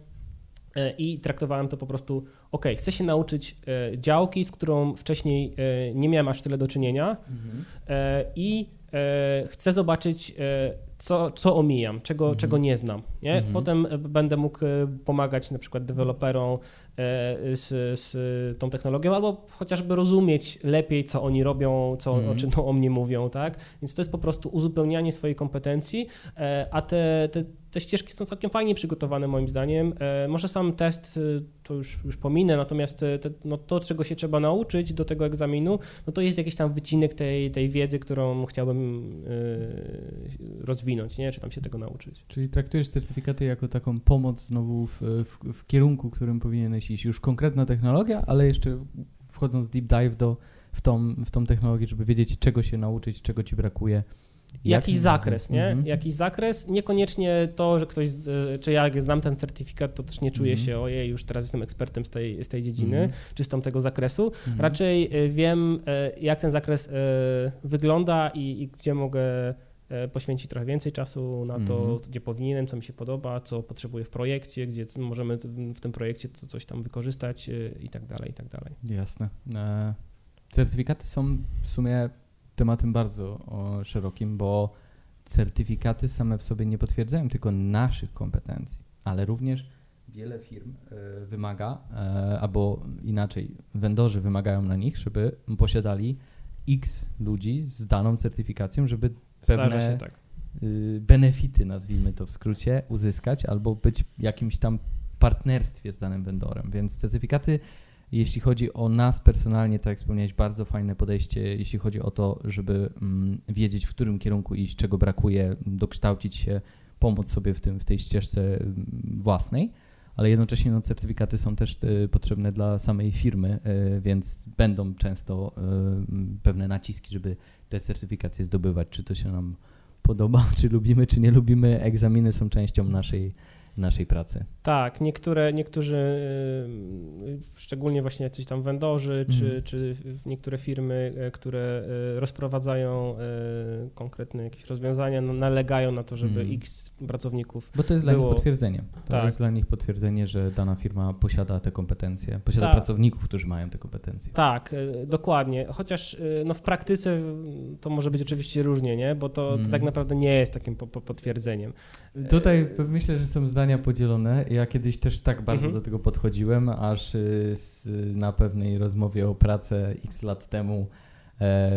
E, i traktowałem to po prostu, ok, chcę się nauczyć e, działki, z którą wcześniej e, nie miałem aż tyle do czynienia mhm. i chcę zobaczyć, co, co omijam, czego, mhm. czego nie znam. Nie? Mhm. Potem będę mógł pomagać na przykład deweloperom z, z tą technologią, albo chociażby rozumieć lepiej, co oni robią, co, o czym o mnie mówią, tak? Więc to jest po prostu uzupełnianie swojej kompetencji, a te, te te ścieżki są całkiem fajnie przygotowane moim zdaniem. E, może sam test e, to już, już pominę, natomiast e, te, no to, czego się trzeba nauczyć do tego egzaminu, no to jest jakiś tam wycinek tej, tej wiedzy, którą chciałbym rozwinąć, nie? czy tam się tego nauczyć. Czyli traktujesz certyfikaty jako taką pomoc znowu w, w, w kierunku, którym powinieneś iść. Już konkretna technologia, ale jeszcze wchodząc deep dive do, w, tą, w tą technologię, żeby wiedzieć, czego się nauczyć, czego ci brakuje Jakiś zakres, nie? Mhm. Jakiś zakres, niekoniecznie to, że ktoś, e, czy ja jak znam ten certyfikat, to też nie czuję mhm. się, ojej, już teraz jestem ekspertem z tej, z tej dziedziny, mhm. czy z tamtego zakresu. Mhm. Raczej e, wiem, e, jak ten zakres wygląda i, i gdzie mogę poświęcić trochę więcej czasu na to, mhm. gdzie powinienem, co mi się podoba, co potrzebuję w projekcie, gdzie możemy w tym projekcie coś tam wykorzystać i tak dalej, i tak dalej. Jasne. certyfikaty są w sumie tematem bardzo o, szerokim, bo certyfikaty same w sobie nie potwierdzają tylko naszych kompetencji, ale również wiele firm y, wymaga, y, albo inaczej, vendorzy wymagają na nich, żeby posiadali x ludzi z daną certyfikacją, żeby pewne się, tak. y, benefity, nazwijmy to w skrócie, uzyskać albo być w jakimś tam partnerstwie z danym vendorem. Więc certyfikaty jeśli chodzi o nas personalnie, tak jak wspomniałeś, bardzo fajne podejście, jeśli chodzi o to, żeby mm, wiedzieć, w którym kierunku iść, czego brakuje, dokształcić się, pomóc sobie w, tym, w tej ścieżce mm, własnej, ale jednocześnie no, certyfikaty są też y, potrzebne dla samej firmy, y, więc będą często y, pewne naciski, żeby te certyfikacje zdobywać, czy to się nam podoba, czy lubimy, czy nie lubimy. Egzaminy są częścią naszej naszej pracy. Tak, niektóre, niektórzy, y, szczególnie właśnie jacyś tam vendorzy, czy, mhm. czy niektóre firmy, e, które e, rozprowadzają konkretne jakieś rozwiązania, no, nalegają na to, żeby mm. x pracowników Bo to jest było... dla nich potwierdzenie. To tak. jest dla nich potwierdzenie, że dana firma posiada te kompetencje, posiada tak. pracowników, którzy mają te kompetencje. Tak, dokładnie. Chociaż no, w praktyce to może być oczywiście różnie, nie? Bo to, mm. to tak mhm. naprawdę nie jest takim po, po potwierdzeniem. Tutaj myślę, że są zdania podzielone. Ja kiedyś też tak bardzo mhm. do tego podchodziłem, aż y, na pewnej rozmowie o pracę x lat temu e,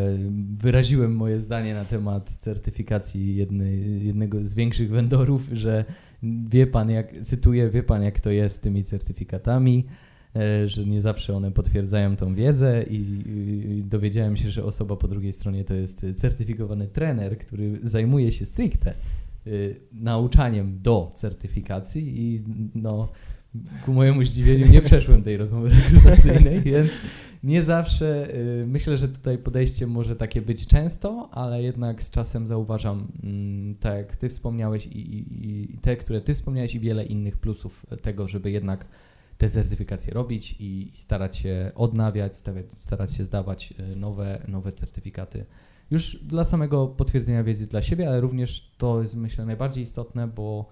wyraziłem moje zdanie na temat certyfikacji jednej, jednego z większych vendorów, że wie pan, jak, cytuję, wie pan jak to jest z tymi certyfikatami, e, że nie zawsze one potwierdzają tą wiedzę i, i dowiedziałem się, że osoba po drugiej stronie to jest certyfikowany trener, który zajmuje się stricte nauczaniem do certyfikacji i no ku mojemu zdziwieniu nie przeszłem tej rozmowy rekrutacyjnej, więc nie zawsze, y, myślę, że tutaj podejście może takie być często, ale jednak z czasem zauważam, tak jak Ty wspomniałeś i, i, i te, które Ty wspomniałeś i wiele innych plusów tego, żeby jednak te certyfikacje robić i starać się odnawiać, starać się zdawać y, nowe, nowe certyfikaty już dla samego potwierdzenia wiedzy dla siebie, ale również to jest myślę najbardziej istotne, bo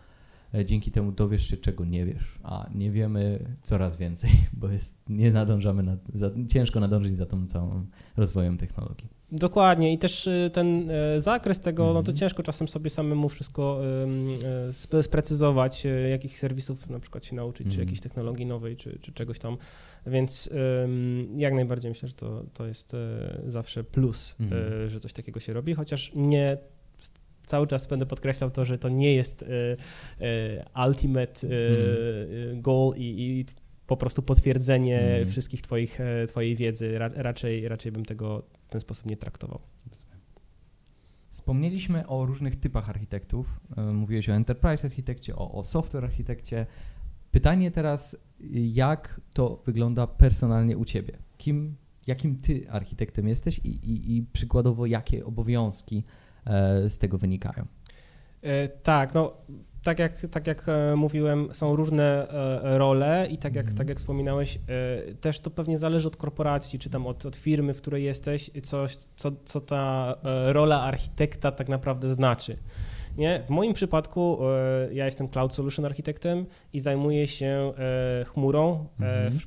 dzięki temu dowiesz się, czego nie wiesz, a nie wiemy coraz więcej, bo jest, nie nadążamy, nad, za, ciężko nadążyć za tą całą rozwojem technologii. Dokładnie i też y, ten e, zakres tego, mm -hmm. no to mhm. ciężko czasem sobie samemu wszystko e, sprecyzować, jakich serwisów na przykład się nauczyć, mm -hmm. czy mhm. jakiejś technologii nowej, czy, czy czegoś tam, więc jak najbardziej myślę, że to, to jest zawsze plus, mm -hmm. że coś takiego się robi, chociaż nie cały czas będę podkreślał to, że to nie jest ultimate mhm. goal i, i po prostu potwierdzenie mm. wszystkich twoich, e, twojej wiedzy. Ra, raczej, raczej bym tego w ten sposób nie traktował. Wspomnieliśmy o różnych typach architektów. E, mówiłeś o enterprise architekcie, o, o software architekcie. Pytanie teraz, jak to wygląda personalnie u Ciebie? Kim, jakim Ty architektem jesteś i, i, i przykładowo jakie obowiązki e, z tego wynikają? Tak, no tak jak, tak jak e, mówiłem, są różne e, role i tak jak, mhm. tak jak wspominałeś, e, też to pewnie zależy od korporacji, czy tam od, od firmy, w której jesteś, coś, co, co ta rola architekta tak naprawdę znaczy. Nie? W moim przypadku ja jestem Cloud Solution Architektem i zajmuję się chmurą mhm.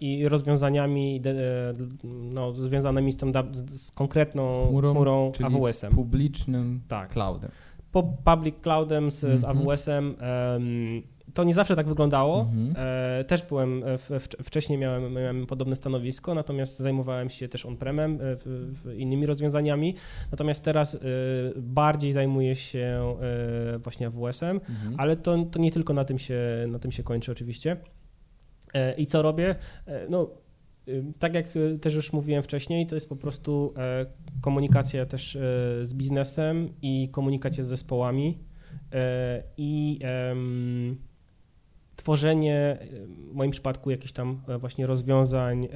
I rozwiązaniami no, związanymi z, tą, z konkretną chmurą, chmurą AWS-em. publicznym tak. cloudem po public cloudem z, mm -hmm. z mhm. AWS-em. Um, to nie zawsze tak wyglądało. Mm -hmm. e, też byłem, w, w, wcześniej miałem, miałem podobne stanowisko, natomiast zajmowałem się też on-premem, e, innymi rozwiązaniami. Natomiast teraz e, bardziej zajmuję się e, właśnie AWS-em, mm -hmm. ale to, to nie tylko na tym się, na tym się kończy oczywiście. E, I co robię? E, no, tak jak y, też już mówiłem wcześniej, to jest po prostu e, komunikacja też z biznesem i komunikacja z zespołami i tworzenie w moim przypadku jakichś tam właśnie rozwiązań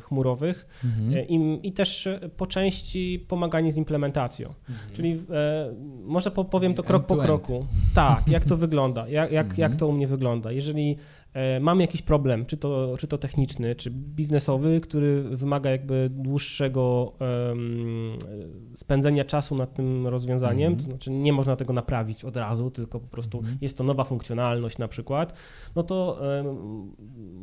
chmurowych mhm. I, i, też po części pomaganie z implementacją. Mhm. Czyli może powiem to krok po kroku. Tak, jak to wygląda, jak, jak, mhm. jak to u mnie wygląda. Jeżeli E, mamy jakiś problem, czy to, czy to techniczny, czy biznesowy, który wymaga jakby dłuższego um, spędzenia czasu nad tym rozwiązaniem, mm -hmm. to znaczy nie można tego naprawić od razu, tylko po prostu mm -hmm. jest to nowa funkcjonalność na przykład, no to um,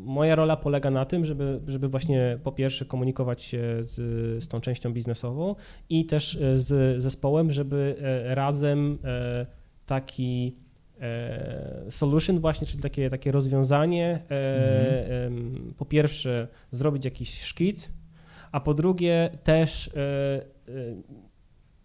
moja rola polega na tym, żeby, żeby właśnie po pierwsze komunikować się z, z tą częścią biznesową i też e, z zespołem, żeby e, razem taki solution właśnie, czyli takie, takie rozwiązanie, e, mhm. po pierwsze zrobić jakiś szkic, a po drugie też e,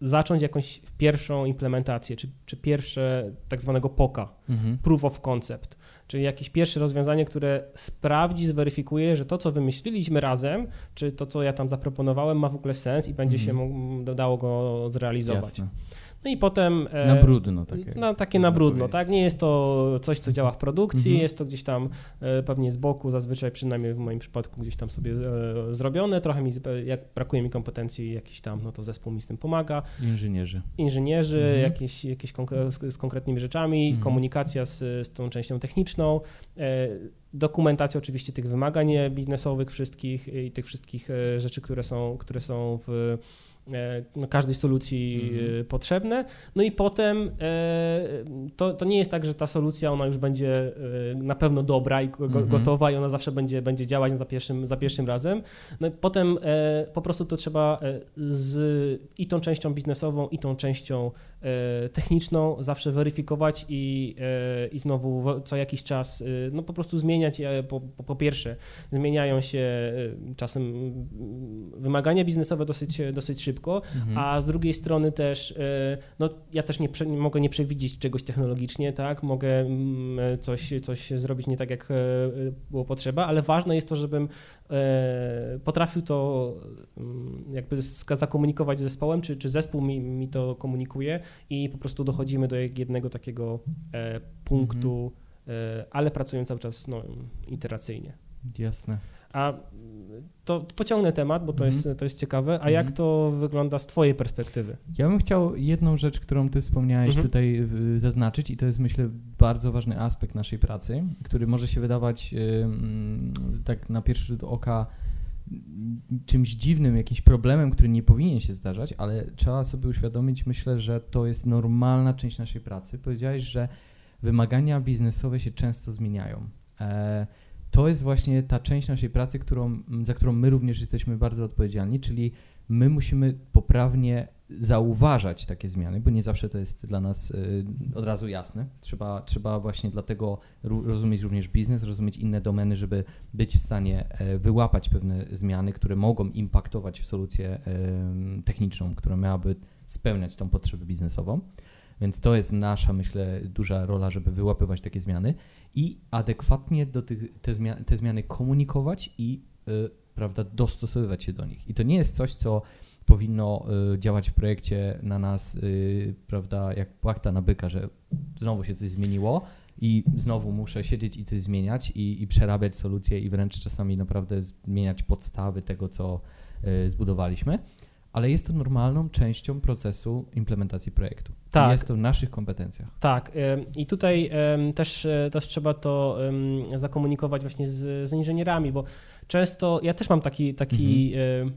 zacząć jakąś pierwszą implementację, czy, czy pierwsze tak zwanego POKA, mhm. Proof of Concept, czyli jakieś pierwsze rozwiązanie, które sprawdzi, zweryfikuje, że to, co wymyśliliśmy razem, czy to, co ja tam zaproponowałem, ma w ogóle sens i będzie mhm. się dało go zrealizować. Jasne. No i potem... E, na brudno takie. No, takie na brudno, tak? Nie jest to coś, co działa w produkcji, mhm. jest to gdzieś tam e, pewnie z boku, zazwyczaj przynajmniej w moim przypadku gdzieś tam sobie e, zrobione, trochę mi, jak brakuje mi kompetencji jakiś tam, no to zespół mi z tym pomaga. Inżynierzy. Inżynierzy, mhm. jakieś, jakieś z, z, konkretnymi rzeczami, mhm. komunikacja z, z tą częścią techniczną, dokumentacja oczywiście tych wymagań biznesowych wszystkich i tych wszystkich rzeczy, które są, które są w E, no, każdej solucji mhm. potrzebne. No i potem e, to, to nie jest tak, że ta solucja ona już będzie e, na pewno dobra i mhm. gotowa i ona zawsze będzie, będzie działać za pierwszym, za pierwszym razem. No i potem po prostu to trzeba z i tą częścią biznesową, i tą częścią techniczną zawsze weryfikować i, i znowu co jakiś czas no po prostu zmieniać. Po, po, po pierwsze zmieniają się czasem wymagania biznesowe dosyć, dosyć szybko, mhm. a z drugiej strony też, e, no ja też nie, nie, mogę nie przewidzieć czegoś technologicznie, tak, mogę mm, coś, coś zrobić nie tak, jak e, było potrzeba, ale ważne jest to, żebym e, potrafił to mm, jakby zakomunikować z zespołem, czy, czy zespół mi, mi to komunikuje i po prostu dochodzimy do jednego takiego punktu, mhm. ale pracując cały czas no, iteracyjnie. Jasne. A to pociągnę temat, bo to, mm. jest, to jest ciekawe. A mm. jak to wygląda z Twojej perspektywy? Ja bym chciał jedną rzecz, którą Ty wspomniałeś mm -hmm. tutaj zaznaczyć, i to jest myślę bardzo ważny aspekt naszej pracy, który może się wydawać tak na pierwszy rzut oka czymś dziwnym, jakimś problemem, który nie powinien się zdarzać, ale trzeba sobie uświadomić, myślę, że to jest normalna część naszej pracy. Powiedziałeś, że wymagania biznesowe się często zmieniają. E, to jest właśnie ta część naszej pracy, którą, za którą my również jesteśmy bardzo odpowiedzialni, czyli my musimy poprawnie zauważać takie zmiany, bo nie zawsze to jest dla nas y, od razu jasne. Trzeba, trzeba właśnie dlatego rozumieć również biznes, rozumieć inne domeny, żeby być w stanie e, wyłapać pewne zmiany, które mogą impaktować solucję techniczną, która miałaby spełniać tą potrzebę biznesową. Więc to jest nasza, myślę, duża rola, żeby wyłapywać takie zmiany i adekwatnie do tych, te, te zmiany komunikować i y, prawda, dostosowywać się do nich. I to nie jest coś, co powinno y, działać w projekcie na nas, y, prawda, jak płachta na byka, że znowu się coś zmieniło i znowu muszę siedzieć i coś zmieniać i, i przerabiać solucje i wręcz czasami naprawdę zmieniać podstawy tego, co y, zbudowaliśmy ale jest to normalną częścią procesu implementacji projektu. Tak. Jest to w naszych kompetencjach. Tak. I tutaj też, e, też trzeba to zakomunikować właśnie z, z inżynierami, bo często ja też mam taki, taki ym,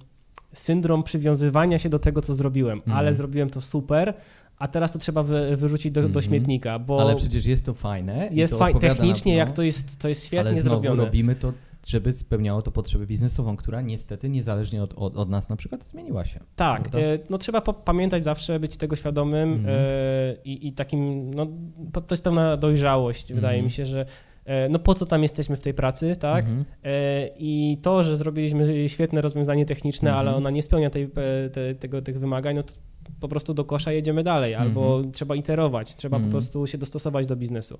syndrom przywiązywania się do tego, co zrobiłem, Mhm. ale zrobiłem to super, a teraz to trzeba wy, wyrzucić do, do Mhm. śmietnika, bo Ale przecież jest to fajne. jest to odpowiada technicznie, na, no, jak to jest, to jest świetnie ale znowu zrobione. robimy to, żeby spełniało to potrzebę biznesową, która niestety niezależnie od, od, od nas na przykład zmieniła się. Tak, e, no trzeba pamiętać zawsze, być tego świadomym Mhm. e, i, i takim, no to jest pewna dojrzałość, wydaje Mhm. mi się, że e, no po co tam jesteśmy w tej pracy, tak? Mhm. E, I to, że zrobiliśmy świetne rozwiązanie techniczne, Mhm. ale ona nie spełnia tej, e, te, tego, tych wymagań, no to po prostu do kosza jedziemy dalej, albo trzeba iterować, trzeba Mhm. po prostu się dostosować do biznesu.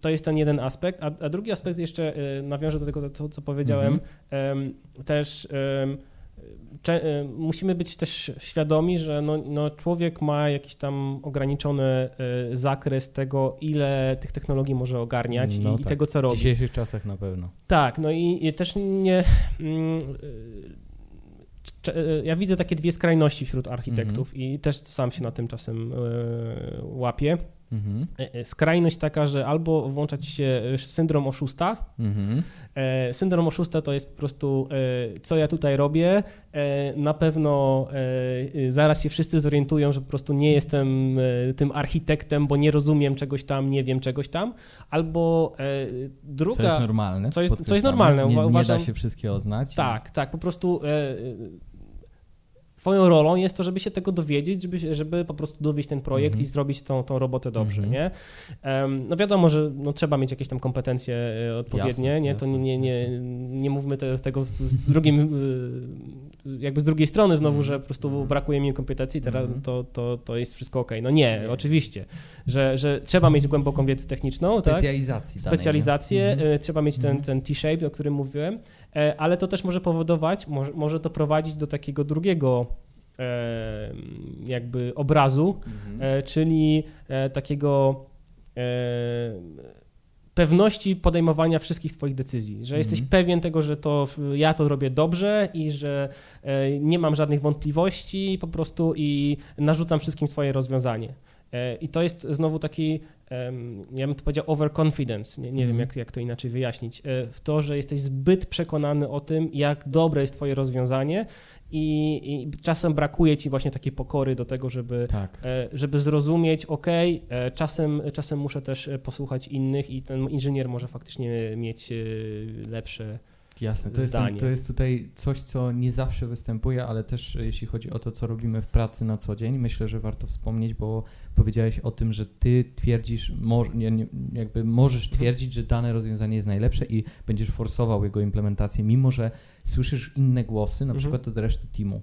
To jest ten jeden aspekt, a, a drugi aspekt jeszcze e, nawiążę do tego, co, co powiedziałem, em, też em, cze- e, musimy być też świadomi, że no, no człowiek ma jakiś tam ograniczony e, zakres tego, ile tych technologii może ogarniać No i, tak. tego, co W robi. dzisiejszych czasach na pewno. Tak, no i, i też nie. Mm, ja widzę takie dwie skrajności wśród architektów Mhm. i też sam się na tym czasem e, łapię. Mhm. E, e, Skrajność taka, że albo włączać się e, syndrom oszusta. Mhm. Syndrom oszusta to jest po prostu, co ja tutaj robię. Na pewno zaraz się wszyscy zorientują, że po prostu nie jestem tym architektem, bo nie rozumiem czegoś tam, nie wiem czegoś tam. Albo druga. Co jest normalne. co jest- co jest normalne. Nie, nie Uważam- da się wszystkiego znać. Tak, tak, po prostu twoją rolą jest to, żeby się tego dowiedzieć, żeby, żeby po prostu dowieść ten projekt Mhm. i zrobić tą, tą robotę dobrze, Mhm. nie? Em, no wiadomo, że no, trzeba mieć jakieś tam kompetencje e, odpowiednie, Jasne, nie? To jasne, nie, nie, nie, jasne. nie mówmy te, tego z, z drugim, e, jakby z drugiej strony znowu, Mhm. że po prostu brakuje mi kompetencji, teraz Mhm. to, to, to jest wszystko ok. No nie, Nie. oczywiście, że, że trzeba mieć głęboką wiedzę techniczną, tak? Specjalizacji. nie? specjalizację, Mhm. e, trzeba mieć ten, ten T-shape, o którym mówiłem, e, ale to też może powodować, może, może to prowadzić do takiego drugiego e, jakby obrazu, czyli takiego pewności podejmowania wszystkich swoich decyzji, że jesteś Mhm. pewien tego, że to ja to robię dobrze i że e, nie mam żadnych wątpliwości po prostu i narzucam wszystkim swoje rozwiązanie. E, I to jest znowu taki, ja bym to powiedział, overconfidence, nie, nie wiem Mhm. jak, jak to inaczej wyjaśnić, e, w to, że jesteś zbyt przekonany o tym, jak dobre jest twoje rozwiązanie i, i czasem brakuje ci właśnie takiej pokory do tego, żeby Tak. e, żeby zrozumieć, ok, czasem, czasem muszę też posłuchać innych i ten inżynier może faktycznie mieć lepsze. Jasne, to jest, to jest tutaj coś, co nie zawsze występuje, ale też e, jeśli chodzi o to, co robimy w pracy na co dzień, myślę, że warto wspomnieć, bo powiedziałeś o tym, że ty twierdzisz, nie, nie, jakby możesz Mhm. twierdzić, że dane rozwiązanie jest najlepsze i będziesz forsował jego implementację, mimo że słyszysz inne głosy, na Mhm. przykład od reszty teamu.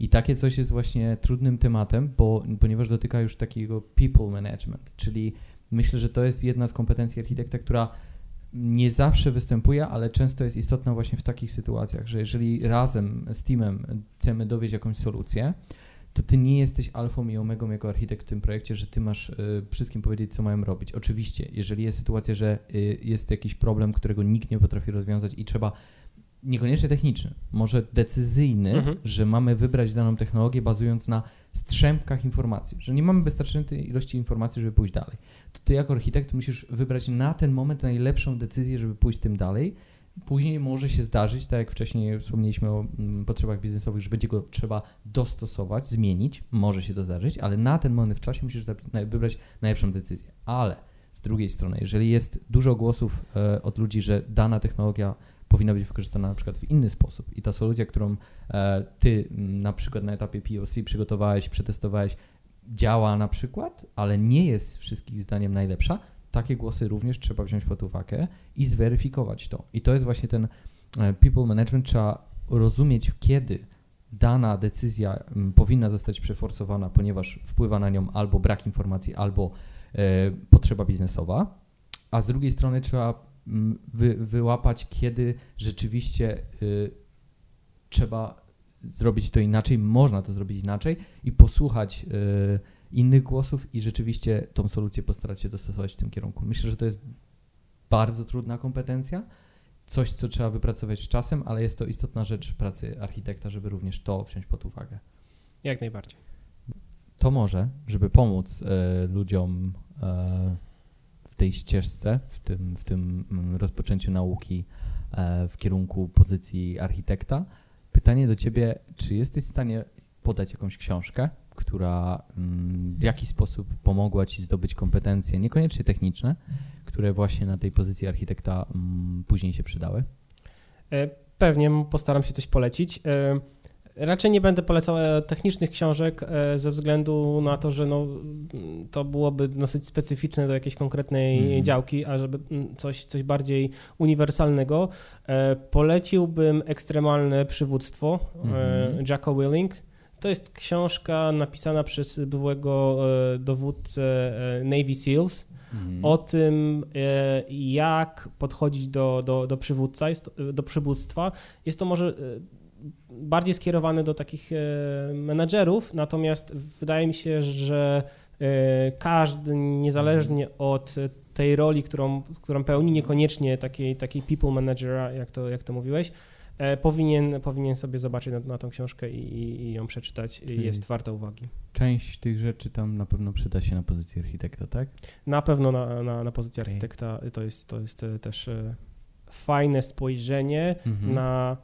I takie coś jest właśnie trudnym tematem, bo, ponieważ dotyka już takiego people management, czyli myślę, że to jest jedna z kompetencji architekta, która nie zawsze występuje, ale często jest istotna właśnie w takich sytuacjach, że jeżeli razem z teamem chcemy dowieść jakąś solucję, to ty nie jesteś alfą i omegą jako architekt w tym projekcie, że ty masz y, wszystkim powiedzieć, co mają robić. Oczywiście, jeżeli jest sytuacja, że y, jest jakiś problem, którego nikt nie potrafi rozwiązać i trzeba niekoniecznie techniczny, może decyzyjny, Mhm. że mamy wybrać daną technologię bazując na strzępkach informacji, że nie mamy wystarczającej ilości informacji, żeby pójść dalej. To ty jako architekt musisz wybrać na ten moment najlepszą decyzję, żeby pójść tym dalej. Później może się zdarzyć, tak jak wcześniej wspomnieliśmy o mm, potrzebach biznesowych, że będzie go trzeba dostosować, zmienić, może się to zdarzyć, ale na ten moment w czasie musisz wybrać najlepszą decyzję. Ale z drugiej strony, jeżeli jest dużo głosów e, od ludzi, że dana technologia powinna być wykorzystana na przykład w inny sposób. I ta solucja, którą e, ty m, na przykład na etapie POC przygotowałeś, przetestowałeś, działa na przykład, ale nie jest wszystkich zdaniem najlepsza, takie głosy również trzeba wziąć pod uwagę i zweryfikować to. I to jest właśnie ten e, people management, trzeba rozumieć, kiedy dana decyzja m, powinna zostać przeforsowana, ponieważ wpływa na nią albo brak informacji, albo e, potrzeba biznesowa, a z drugiej strony trzeba mm, wy, wyłapać, kiedy rzeczywiście y, trzeba zrobić to inaczej, można to zrobić inaczej i posłuchać y, innych głosów i rzeczywiście tą solucję postarać się dostosować w tym kierunku. Myślę, że to jest bardzo trudna kompetencja, coś, co trzeba wypracować z czasem, ale jest to istotna rzecz pracy architekta, żeby również to wziąć pod uwagę. Jak najbardziej. To może, żeby pomóc e, ludziom w tej ścieżce, w tym, w tym mm, rozpoczęciu nauki e, w kierunku pozycji architekta, pytanie do Ciebie, czy jesteś w stanie podać jakąś książkę, która mm, w jakiś sposób pomogła Ci zdobyć kompetencje, niekoniecznie techniczne, które właśnie na tej pozycji architekta mm, później się przydały? E, pewnie postaram się coś polecić. E, raczej nie będę polecał e, technicznych książek ze względu na to, że no, to byłoby dosyć specyficzne do jakiejś konkretnej mm. działki, a żeby coś, coś bardziej uniwersalnego, poleciłbym ekstremalne przywództwo mm. Jacko Willing. To jest książka napisana przez byłego dowódcę Navy SEALs mhm. o tym, e, jak podchodzić do, do, do przywódca, do przywództwa. Jest to może e, bardziej skierowane do takich e, menedżerów, natomiast wydaje mi się, że każdy, niezależnie od tej roli, którą, którą pełni, niekoniecznie takiej, takiej people managera, jak to, jak to mówiłeś, E, powinien, powinien sobie zobaczyć na, na tą książkę i, i ją przeczytać. Czyli jest warta uwagi. Część tych rzeczy tam na pewno przyda się na pozycji architekta, tak? Na pewno na, na, na pozycji okay. architekta to jest, to jest e, też e, fajne spojrzenie mhm. na,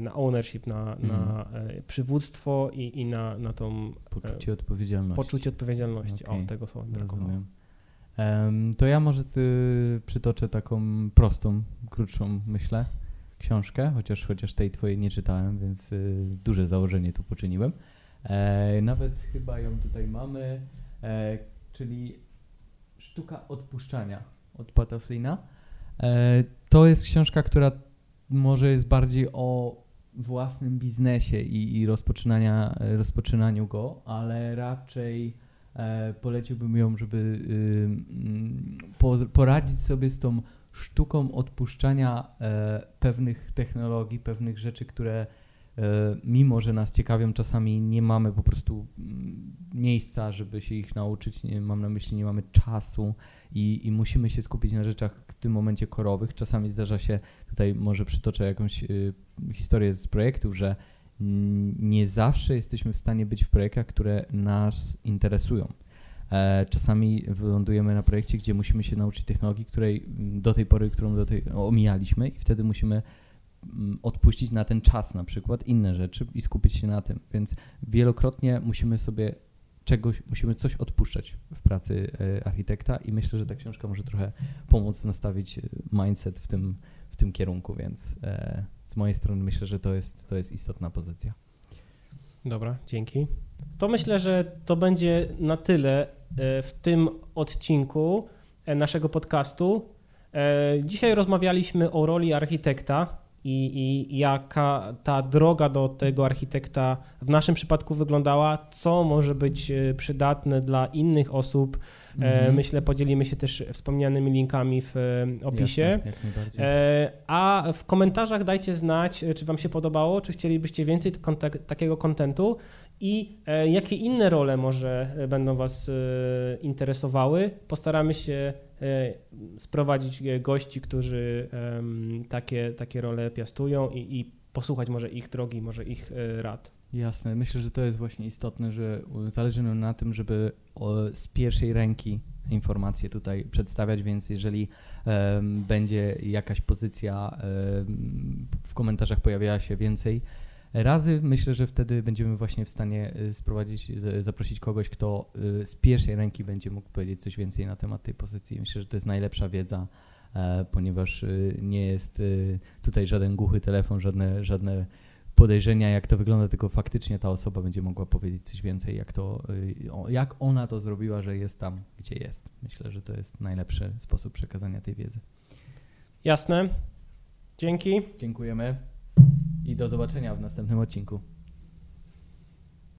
na ownership, na, mhm. na przywództwo i, i na, na tą... Poczucie odpowiedzialności. Poczucie odpowiedzialności, okay. o tego słowa Rozumiem. Um, to ja może ty przytoczę taką prostą, krótszą, myślę książkę, chociaż, chociaż tej twojej nie czytałem, więc y, duże założenie tu poczyniłem. E, nawet chyba ją tutaj mamy, e, czyli Sztuka odpuszczania od Pata E, to jest książka, która może jest bardziej o własnym biznesie i, i rozpoczynania, rozpoczynaniu go, ale raczej e, poleciłbym ją, żeby y, po, poradzić sobie z tą sztuką odpuszczania e, pewnych technologii, pewnych rzeczy, które e, mimo, że nas ciekawią, czasami nie mamy po prostu mm, miejsca, żeby się ich nauczyć. Nie, mam na myśli, nie mamy czasu i, i musimy się skupić na rzeczach w tym momencie korowych. Czasami zdarza się, tutaj może przytoczę jakąś y, historię z projektów, że nie zawsze jesteśmy w stanie być w projektach, które nas interesują. E, czasami wylądujemy na projekcie, gdzie musimy się nauczyć technologii, której do tej pory, którą do tej omijaliśmy i wtedy musimy odpuścić na ten czas na przykład inne rzeczy i skupić się na tym. Więc wielokrotnie musimy sobie czegoś, musimy coś odpuszczać w pracy e, architekta i myślę, że ta książka może trochę pomóc nastawić e, mindset w tym, w tym kierunku, więc z mojej strony myślę, że to jest, to jest istotna pozycja. Dobra, dzięki. To myślę, że to będzie na tyle E, w tym odcinku e, naszego podcastu. E, dzisiaj rozmawialiśmy o roli architekta i, i jaka ta droga do tego architekta w naszym przypadku wyglądała, co może być przydatne dla innych osób. Mhm. Myślę, podzielimy się też wspomnianymi linkami w opisie. Jasne, A w komentarzach dajcie znać, czy Wam się podobało, czy chcielibyście więcej takiego kontentu i e, jakie inne role może e, będą Was e, interesowały. Postaramy się sprowadzić gości, którzy takie, takie role piastują i, i posłuchać może ich drogi, może ich rad. Jasne, myślę, że to jest właśnie istotne, że zależy nam na tym, żeby z pierwszej ręki informacje tutaj przedstawiać, więc jeżeli um, będzie jakaś pozycja um, w komentarzach pojawiała się więcej razy, myślę, że wtedy będziemy właśnie w stanie y, sprowadzić, zaprosić kogoś, kto y, z pierwszej ręki będzie mógł powiedzieć coś więcej na temat tej pozycji. Myślę, że to jest najlepsza wiedza, e, ponieważ nie jest tutaj żaden głuchy telefon, żadne, żadne podejrzenia, jak to wygląda, tylko faktycznie ta osoba będzie mogła powiedzieć coś więcej, jak, to, jak ona to zrobiła, że jest tam, gdzie jest. Myślę, że to jest najlepszy sposób przekazania tej wiedzy. Jasne. Dzięki. Dziękujemy i do zobaczenia w następnym odcinku.